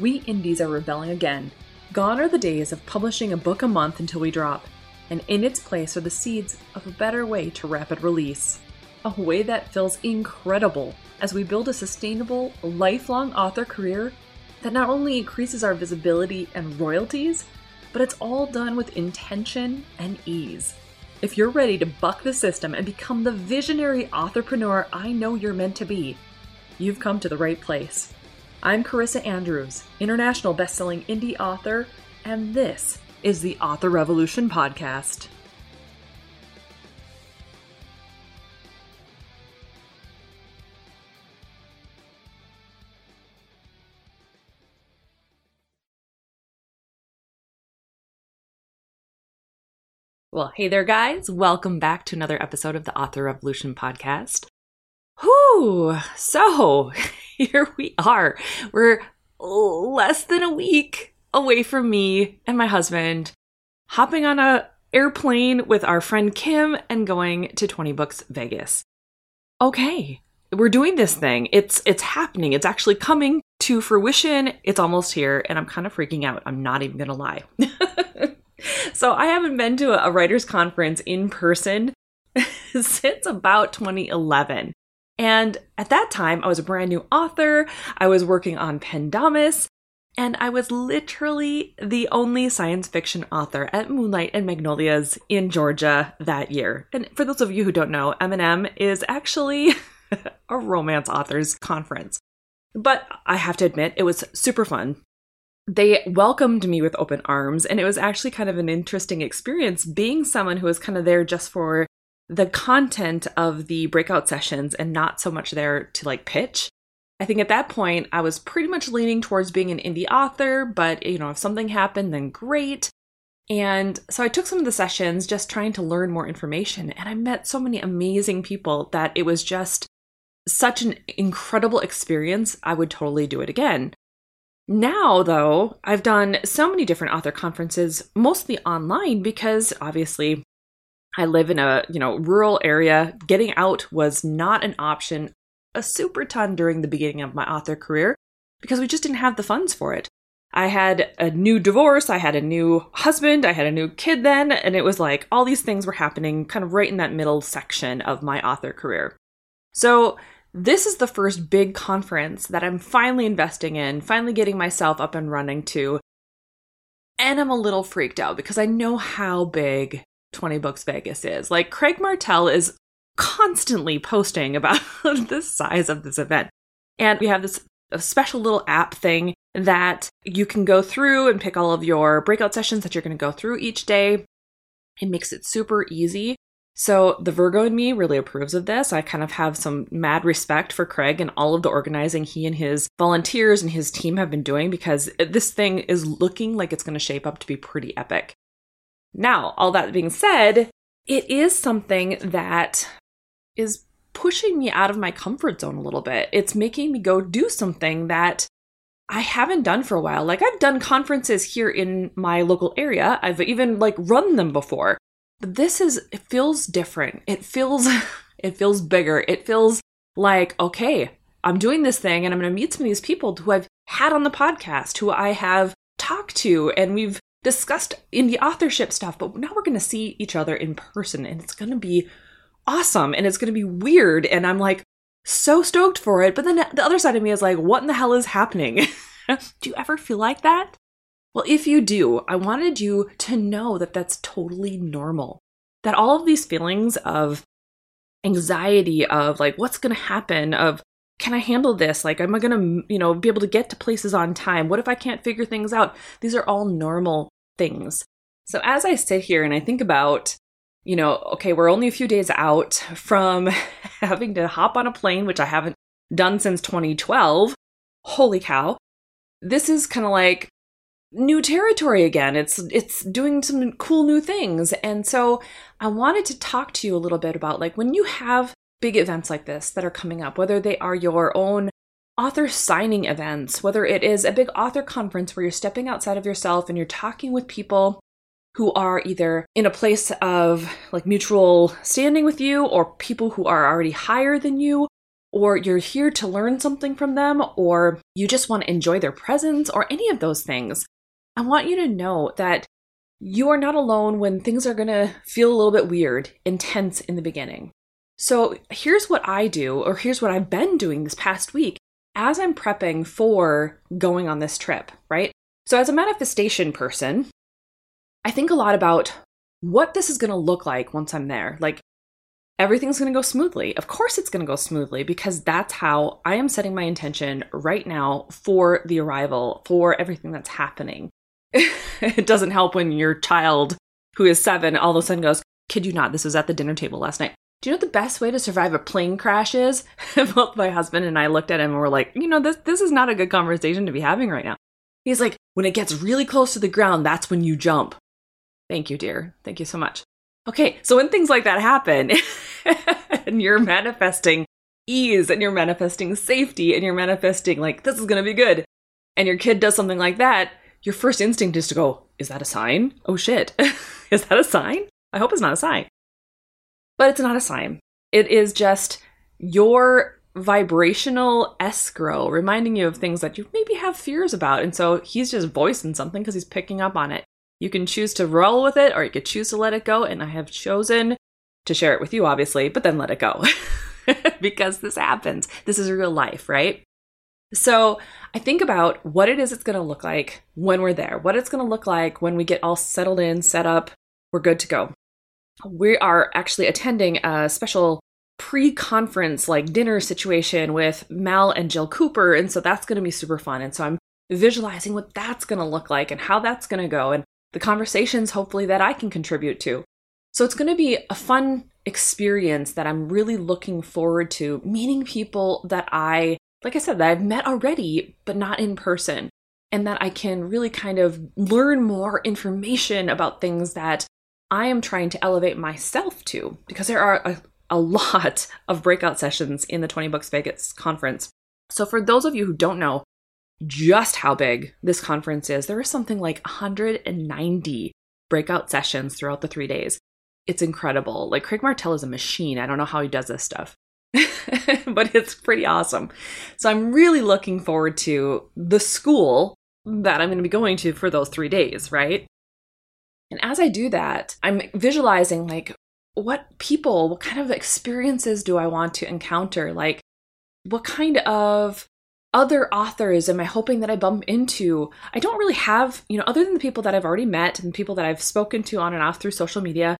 we indies are rebelling again. Gone are the days of publishing a book a month until we drop, and in its place are the seeds of a better way to rapid release. A way that feels incredible as we build a sustainable, lifelong author career that not only increases our visibility and royalties, but it's all done with intention and ease. If you're ready to buck the system and become the visionary entrepreneur I know you're meant to be, you've come to the right place. I'm Carissa Andrews, international best-selling indie author, and this is the Author Revolution podcast. Well, hey there, guys. Welcome back to another episode of the Author Revolution podcast. Whew. So here we are. We're less than a week away from me and my husband hopping on a airplane with our friend Kim and going to 20 Books Vegas. Okay, we're doing this thing. It's it's happening. It's actually coming to fruition. It's almost here and I'm kind of freaking out. I'm not even going to lie. so I haven't been to a writers conference in person since about 2011. And at that time, I was a brand new author. I was working on Pendomus, and I was literally the only science fiction author at Moonlight and Magnolias in Georgia that year. And for those of you who don't know, M&M is actually a romance authors conference. But I have to admit, it was super fun they welcomed me with open arms and it was actually kind of an interesting experience being someone who was kind of there just for the content of the breakout sessions and not so much there to like pitch i think at that point i was pretty much leaning towards being an indie author but you know if something happened then great. And so i took some of the sessions just trying to learn more information and i met so many amazing people that it was just such an incredible experience i would totally do it again. Now, though, I've done so many different author conferences, mostly online, because obviously I live in a, you know, rural area. Getting out was not an option a super ton during the beginning of my author career because we just didn't have the funds for it. I had a new divorce, I had a new husband, I had a new kid then, and it was like all these things were happening kind of right in that middle section of my author career. So this is the first big conference that I'm finally investing in, finally getting myself up and running to. And I'm a little freaked out because I know how big 20 Books Vegas is. Like, Craig Martelle is constantly posting about the size of this event. And we have this special little app thing that you can go through and pick all of your breakout sessions that you're going to go through each day. It makes it super easy so the Virgo in me really approves of this. I kind of have some mad respect for Craig and all of the organizing he and his volunteers and his team have been doing because this thing is looking like it's going to shape up to be pretty epic. Now, all that being said, it is something that is pushing me out of my comfort zone a little bit. It's making me go do something that I haven't done for a while. Like I've done conferences here in my local area. I've even like run them before. But this is it feels different. It feels it feels bigger. It feels like, okay, I'm doing this thing and I'm going to meet some of these people who I've had on the podcast, who I have talked to, and we've discussed in the authorship stuff, but now we're going to see each other in person and it's going to be awesome and it's going to be weird. And I'm like so stoked for it. But then the other side of me is like, what in the hell is happening? Do you ever feel like that? Well, if you do, I wanted you to know that that's totally normal. That all of these feelings of anxiety, of like, what's going to happen, of can I handle this? Like, am I going to, you know, be able to get to places on time? What if I can't figure things out? These are all normal things. So as I sit here and I think about, you know, okay, we're only a few days out from having to hop on a plane, which I haven't done since 2012. Holy cow. this is kind of like new territory again. It's it's doing some cool new things. And so I wanted to talk to you a little bit about like when you have big events like this that are coming up, whether they are your own author signing events, whether it is a big author conference where you're stepping outside of yourself and you're talking with people who are either in a place of like mutual standing with you or people who are already higher than you or you're here to learn something from them or you just want to enjoy their presence or any of those things. I want you to know that you are not alone when things are going to feel a little bit weird, intense in the beginning. So, here's what I do, or here's what I've been doing this past week as I'm prepping for going on this trip, right? So, as a manifestation person, I think a lot about what this is going to look like once I'm there. Like, everything's going to go smoothly. Of course, it's going to go smoothly because that's how I am setting my intention right now for the arrival, for everything that's happening. it doesn't help when your child, who is seven, all of a sudden goes, Kid you not, this was at the dinner table last night. Do you know the best way to survive a plane crash is? Both my husband and I looked at him and were like, you know, this this is not a good conversation to be having right now. He's like, when it gets really close to the ground, that's when you jump. Thank you, dear. Thank you so much. Okay, so when things like that happen and you're manifesting ease and you're manifesting safety and you're manifesting like this is to be good and your kid does something like that, your first instinct is to go, is that a sign? Oh shit. is that a sign? I hope it's not a sign but it's not a sign. It is just your vibrational escrow reminding you of things that you maybe have fears about. And so he's just voicing something because he's picking up on it. You can choose to roll with it or you could choose to let it go. And I have chosen to share it with you, obviously, but then let it go because this happens. This is real life, right? So I think about what it is it's going to look like when we're there, what it's going to look like when we get all settled in, set up, we're good to go we are actually attending a special pre-conference like dinner situation with Mal and Jill Cooper and so that's going to be super fun and so I'm visualizing what that's going to look like and how that's going to go and the conversations hopefully that I can contribute to. So it's going to be a fun experience that I'm really looking forward to meeting people that I like I said that I've met already but not in person and that I can really kind of learn more information about things that I am trying to elevate myself to because there are a, a lot of breakout sessions in the 20 Books Vegas conference. So, for those of you who don't know just how big this conference is, there is something like 190 breakout sessions throughout the three days. It's incredible. Like, Craig Martelle is a machine. I don't know how he does this stuff. but it's pretty awesome. So I'm really looking forward to the school that I'm going to be going to for those three days, right? And as I do that, I'm visualizing like what people, what kind of experiences do I want to encounter? Like, what kind of other authors am I hoping that I bump into? I don't really have, you know, other than the people that I've already met and people that I've spoken to on and off through social media,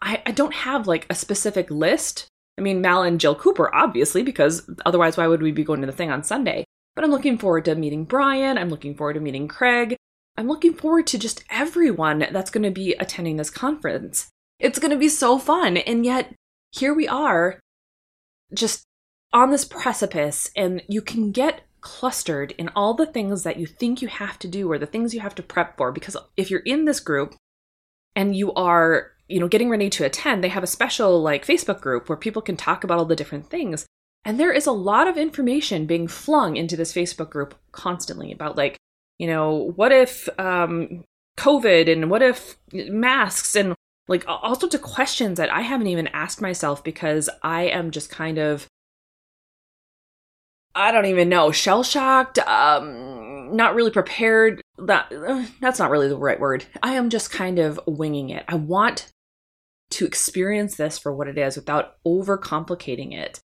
I, I don't have like a specific list. I mean, Mal and Jill Cooper, obviously, because otherwise, why would we be going to the thing on Sunday? But I'm looking forward to meeting Brian. I'm looking forward to meeting Craig. I'm looking forward to just everyone that's going to be attending this conference. It's going to be so fun. And yet, here we are, just on this precipice, and you can get clustered in all the things that you think you have to do or the things you have to prep for. Because if you're in this group and you are, you know, getting ready to attend, they have a special like Facebook group where people can talk about all the different things. And there is a lot of information being flung into this Facebook group constantly about like you know, what if um, COVID and what if masks and like all sorts of questions that I haven't even asked myself because I am just kind of I don't even know, shell shocked, um, not really prepared. That uh, that's not really the right word. I am just kind of winging it. I want to experience this for what it is without overcomplicating it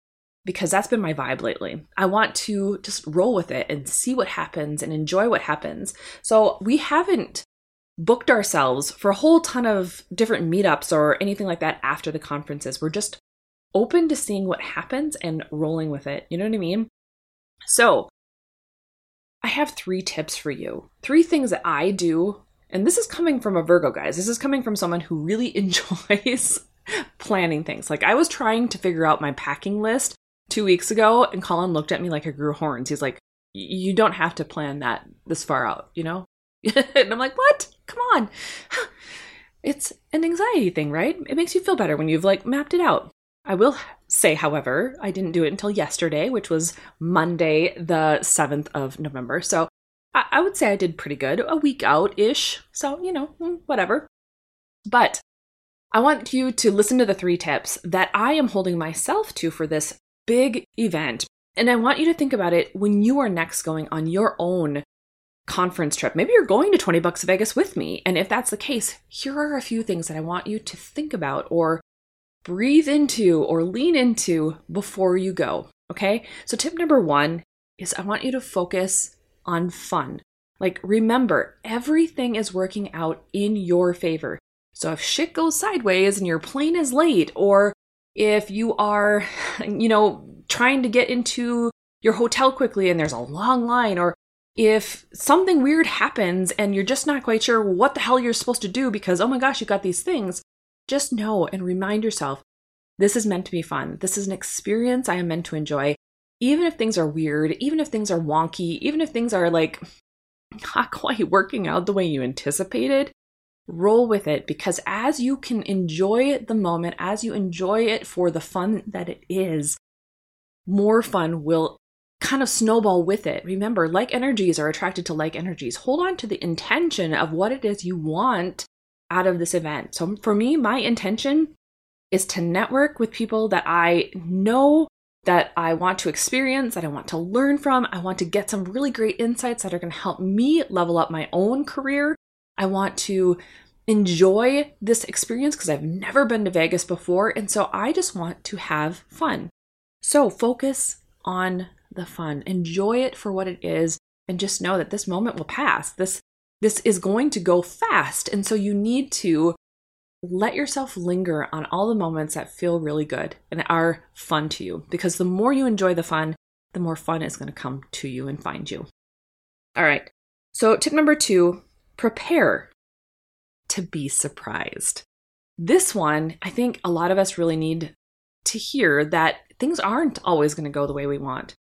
because that's been my vibe lately. I want to just roll with it and see what happens and enjoy what happens. So we haven't booked ourselves for a whole ton of different meetups or anything like that after the conferences. We're just open to seeing what happens and rolling with it. You know what I mean? So, I have three tips for you. Three things that I do. And this is coming from a Virgo, guys. This is coming from someone who really enjoys planning things. Like, I was trying to figure out my packing list two weeks ago, and Colin looked at me like I grew horns. He's like, you don't have to plan that this far out, you know? and I'm like, what? Come on. It's an anxiety thing, right? It makes you feel better when you've like mapped it out. I will say, however, I didn't do it until yesterday, which was Monday, the 7th of November. So I, I would say I did pretty good, a week out ish. So, you know, hmm, whatever. But I want you to listen to the three tips that I am holding myself to for this big event. And I want you to think about it when you are next going on your own conference trip. Maybe you're going to 20 Books Vegas with me. And if that's the case, here are a few things that I want you to think about or breathe into or lean into before you go. Okay. So, tip number one is I want you to focus on fun. Like, remember, everything is working out in your favor. So, if shit goes sideways and your plane is late, or if you are, you know, trying to get into your hotel quickly and there's a long line, or if something weird happens and you're just not quite sure what the hell you're supposed to do because, oh my gosh, you got these things, just know and remind yourself this is meant to be fun. This is an experience I am meant to enjoy. Even if things are weird, even if things are wonky, even if things are like not quite working out the way you anticipated, roll with it because as you can enjoy the moment, as you enjoy it for the fun that it is, more fun will kind of snowball with it. Remember, like energies are attracted to like energies. Hold on to the intention of what it is you want out of this event. So for me, my intention is to network with people that I know that I want to experience, that I want to learn from. I want to get some really great insights that are going to help me level up my own career. I want to enjoy this experience because I've never been to Vegas before. And so I just want to have fun. So focus on the fun. Enjoy it for what it is and just know that this moment will pass. This this is going to go fast. And so you need to let yourself linger on all the moments that feel really good and are fun to you because the more you enjoy the fun, the more fun is going to come to you and find you. All right. So, tip number 2, prepare to be surprised. This one, I think a lot of us really need to hear that things aren't always going to go the way we want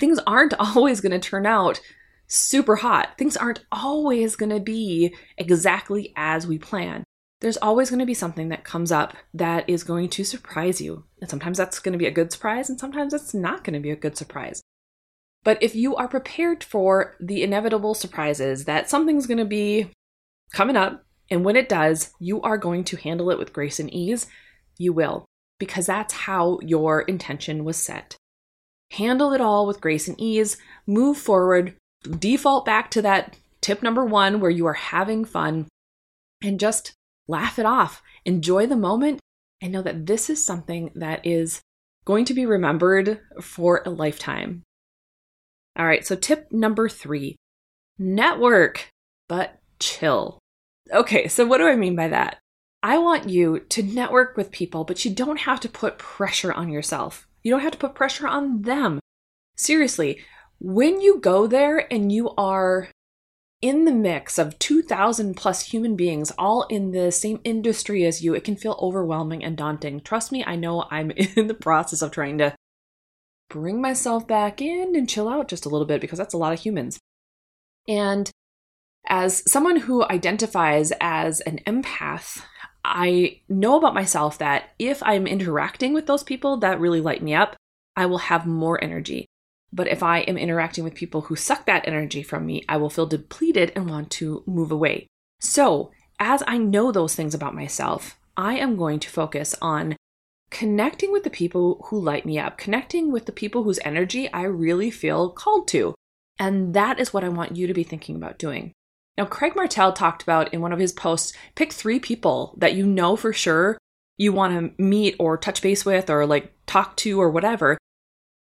things aren't always going to turn out super hot. Things aren't always going to be exactly as we plan. There's always going to be something that comes up that is going to surprise you. And sometimes that's going to be a good surprise, and sometimes it's not going to be a good surprise. But if you are prepared for the inevitable surprises that something's going to be coming up, and when it does, you are going to handle it with grace and ease, you will, because that's how your intention was set. Handle it all with grace and ease, move forward, default back to that tip number one where you are having fun, and just laugh it off. Enjoy the moment. And know that this is something that is going to be remembered for a lifetime. All right, so tip number three network, but chill. Okay, so what do I mean by that? I want you to network with people, but you don't have to put pressure on yourself. You don't have to put pressure on them. Seriously, when you go there and you are in the mix of 2,000 plus human beings all in the same industry as you, it can feel overwhelming and daunting. Trust me, I know I'm in the process of trying to bring myself back in and chill out just a little bit because that's a lot of humans. And as someone who identifies as an empath, I know about myself that if I'm interacting with those people that really light me up, I will have more energy. But if I am interacting with people who suck that energy from me, I will feel depleted and want to move away. So, as I know those things about myself, I am going to focus on connecting with the people who light me up, connecting with the people whose energy I really feel called to. And that is what I want you to be thinking about doing. Now, Craig Martelle talked about in one of his posts pick three people that you know for sure you want to meet or touch base with or like talk to or whatever,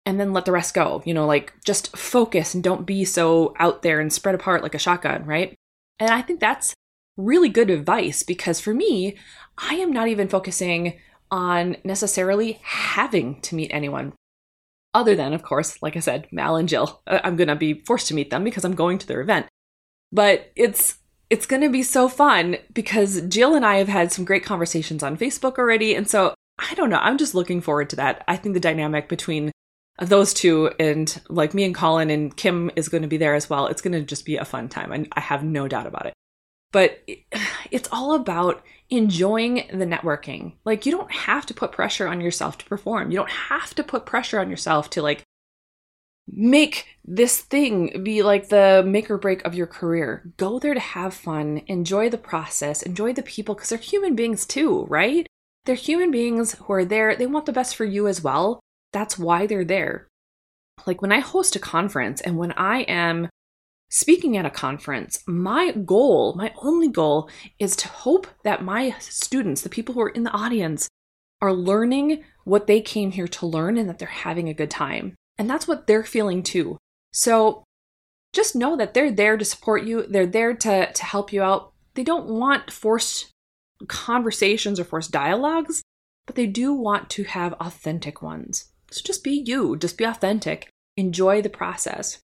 and then let the rest go. You know, like just focus and don't be so out there and spread apart like a shotgun, right? And I think that's really good advice because for me, I am not even focusing on necessarily having to meet anyone. Other than, of course, like I said, Mal and Jill. I'm going to be forced to meet them because I'm going to their event. But it's it's going to be so fun because Jill and I have had some great conversations on Facebook already and so I don't know, I'm just looking forward to that. I think the dynamic between those two and like me and Colin and Kim is going to be there as well. It's going to just be a fun time. and I have no doubt about it. But it's all about enjoying the networking. Like you don't have to put pressure on yourself to perform. You don't have to put pressure on yourself to like make this thing be like the make or break of your career. Go there to have fun, enjoy the process, enjoy the people because they're human beings too, right? They're human beings who are there. They want the best for you as well. That's why they're there. Like when I host a conference and when I am speaking at a conference, my goal, my only goal, is to hope that my students, the people who are in the audience, are learning what they came here to learn and that they're having a good time. And that's what they're feeling too. So just know that they're there to support you, they're there to, to help you out. They don't want forced conversations or forced dialogues, but they do want to have authentic ones. So just be you, just be authentic, enjoy the process.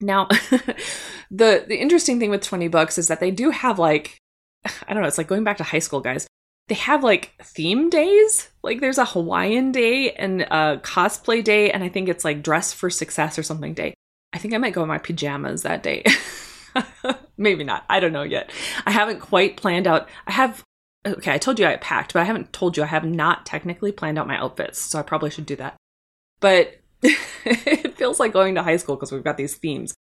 Now, the the interesting thing with 20 books is that they do have like I don't know, it's like going back to high school, guys. They have like theme days. Like there's a Hawaiian day and a cosplay day, and I think it's like dress for success or something day. I think I might go in my pajamas that day. Maybe not. I don't know yet. I haven't quite planned out. I have okay, I told you I packed, but I haven't told you I have not technically planned out my outfits, so I probably should do that but it feels like going to high school because we've got these themes.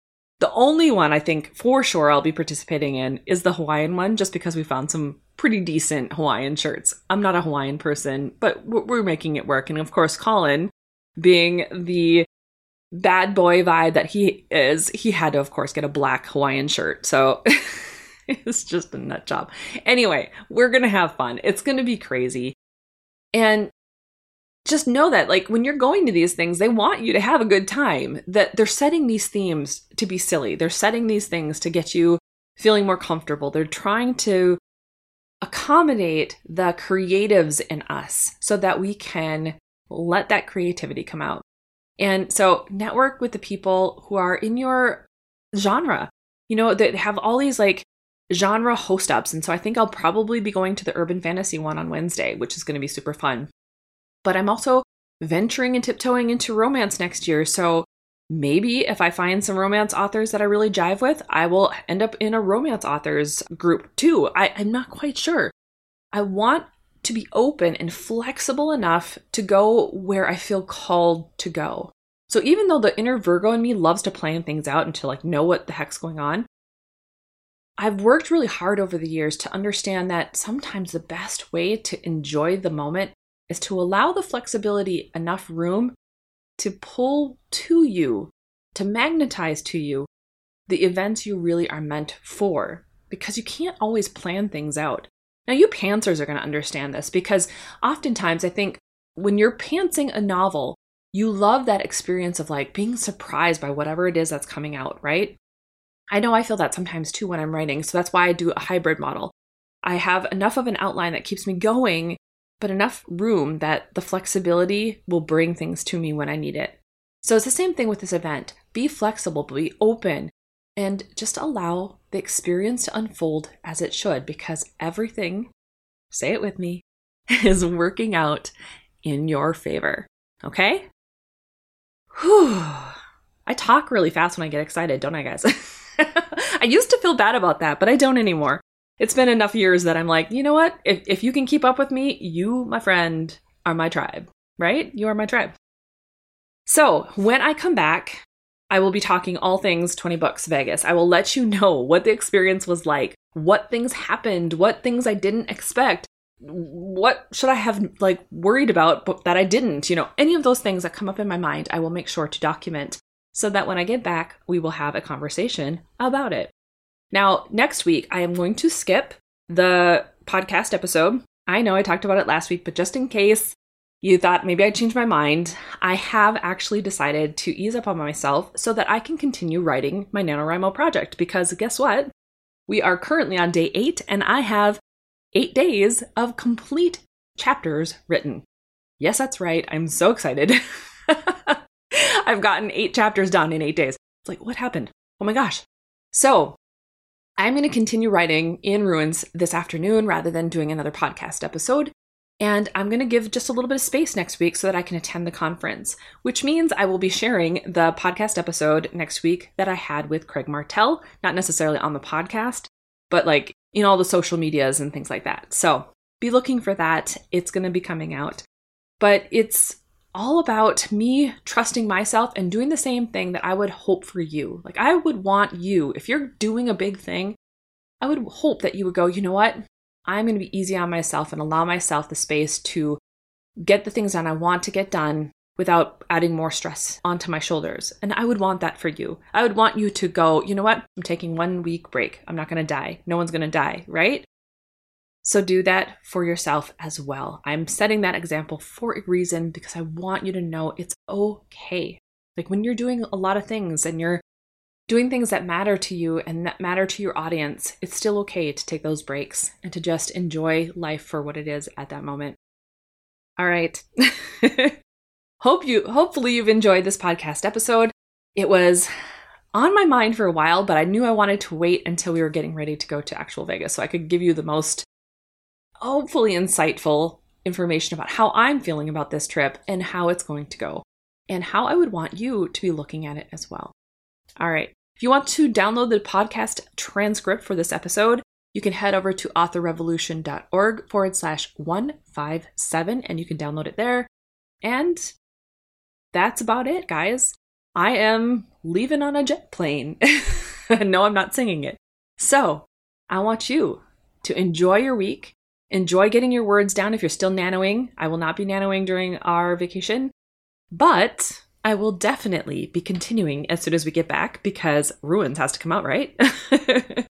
The only one I think for sure I'll be participating in is the Hawaiian one, just because we found some pretty decent Hawaiian shirts. I'm not a Hawaiian person, but we're making it work. And of course, Colin, being the bad boy vibe that he is, he had to, of course, get a black Hawaiian shirt. So it's just a nut job. Anyway, we're going to have fun. It's going to be crazy. And just know that like when you're going to these things they want you to have a good time that they're setting these themes to be silly. They're setting these things to get you feeling more comfortable. They're trying to accommodate the creatives in us so that we can let that creativity come out. And so network with the people who are in your genre you know that have all these like genre host ups and so i think i'll probably be going to the urban fantasy one on wednesday which is going to be super fun but I'm also venturing and tiptoeing into romance next year. So maybe if I find some romance authors that I really jive with, I will end up in a romance authors group too. I, am not quite sure. I want to be open and flexible enough to go where I feel called to go. So even though the inner Virgo in me loves to plan things out and to like know what the heck's going on, I've worked really hard over the years to understand that sometimes the best way to enjoy the moment is to allow the flexibility enough room to pull to you, to magnetize to you the events you really are meant for, because you can't always plan things out. Now, you pantsers are going to understand this because oftentimes I think when you're pantsing a novel, you love that experience of like being surprised by whatever it is that's coming out, right? I know I feel that sometimes too when I'm writing, so that's why I do a hybrid model. I have enough of an outline that keeps me going but enough room that the flexibility will bring things to me when I need it. So it's the same thing with this event. Be flexible, be open, and just allow the experience to unfold as it should because everything, say it with me, is working out in your favor. Okay? Whew. I talk really fast when I get excited, don't I, guys? I used to feel bad about that, but I don't anymore it's been enough years that I'm like, you know what? If, if you can keep up with me, you, my friend, are my tribe, right? You are my tribe. So when I come back, I will be talking all things 20 Books Vegas. I will let you know what the experience was like, what things happened, what things I didn't expect, what should I have like worried about but that I didn't, you know, any of those things that come up in my mind, I will make sure to document so that when I get back, we will have a conversation about it. Now, next week, I am going to skip the podcast episode. I know I talked about it last week, but just in case you thought maybe I changed my mind, I have actually decided to ease up on myself so that I can continue writing my NaNoWriMo project. Because guess what? We are currently on day eight, and I have eight days of complete chapters written. Yes, that's right. I'm so excited. I've gotten eight chapters done in eight days. It's like, what happened? Oh my gosh. So, I'm going to continue writing in ruins this afternoon rather than doing another podcast episode. And I'm going to give just a little bit of space next week so that I can attend the conference, which means I will be sharing the podcast episode next week that I had with Craig Martelle, not necessarily on the podcast, but like in all the social medias and things like that. So be looking for that. It's going to be coming out. But it's all about me trusting myself and doing the same thing that I would hope for you. Like, I would want you, if you're doing a big thing, I would hope that you would go, you know what? I'm going to be easy on myself and allow myself the space to get the things done I want to get done without adding more stress onto my shoulders. And I would want that for you. I would want you to go, you know what? I'm taking one week break. I'm not going to die. No one's going to die, right? So do that for yourself as well. I'm setting that example for a reason because I want you to know it's okay. Like when you're doing a lot of things and you're doing things that matter to you and that matter to your audience, it's still okay to take those breaks and to just enjoy life for what it is at that moment. All right. Hope you hopefully you've enjoyed this podcast episode. It was on my mind for a while, but I knew I wanted to wait until we were getting ready to go to actual Vegas so I could give you the most hopefully insightful information about how I'm feeling about this trip and how it's going to go, and how I would want you to be looking at it as well. All right. If you want to download the podcast transcript for this episode, you can head over to authorrevolution.org forward slash 157 and you can download it there. And that's about it, guys. I am leaving on a jet plane. no, I'm not singing it. So I want you to enjoy your week. Enjoy getting your words down if you're still nanoing. I will not be nanoing during our vacation, but I will definitely be continuing as soon as we get back because Ruins has to come out, right?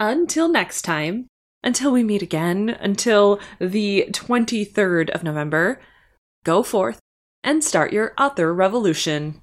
until next time, until we meet again, until the 23rd of November, go forth and start your author revolution.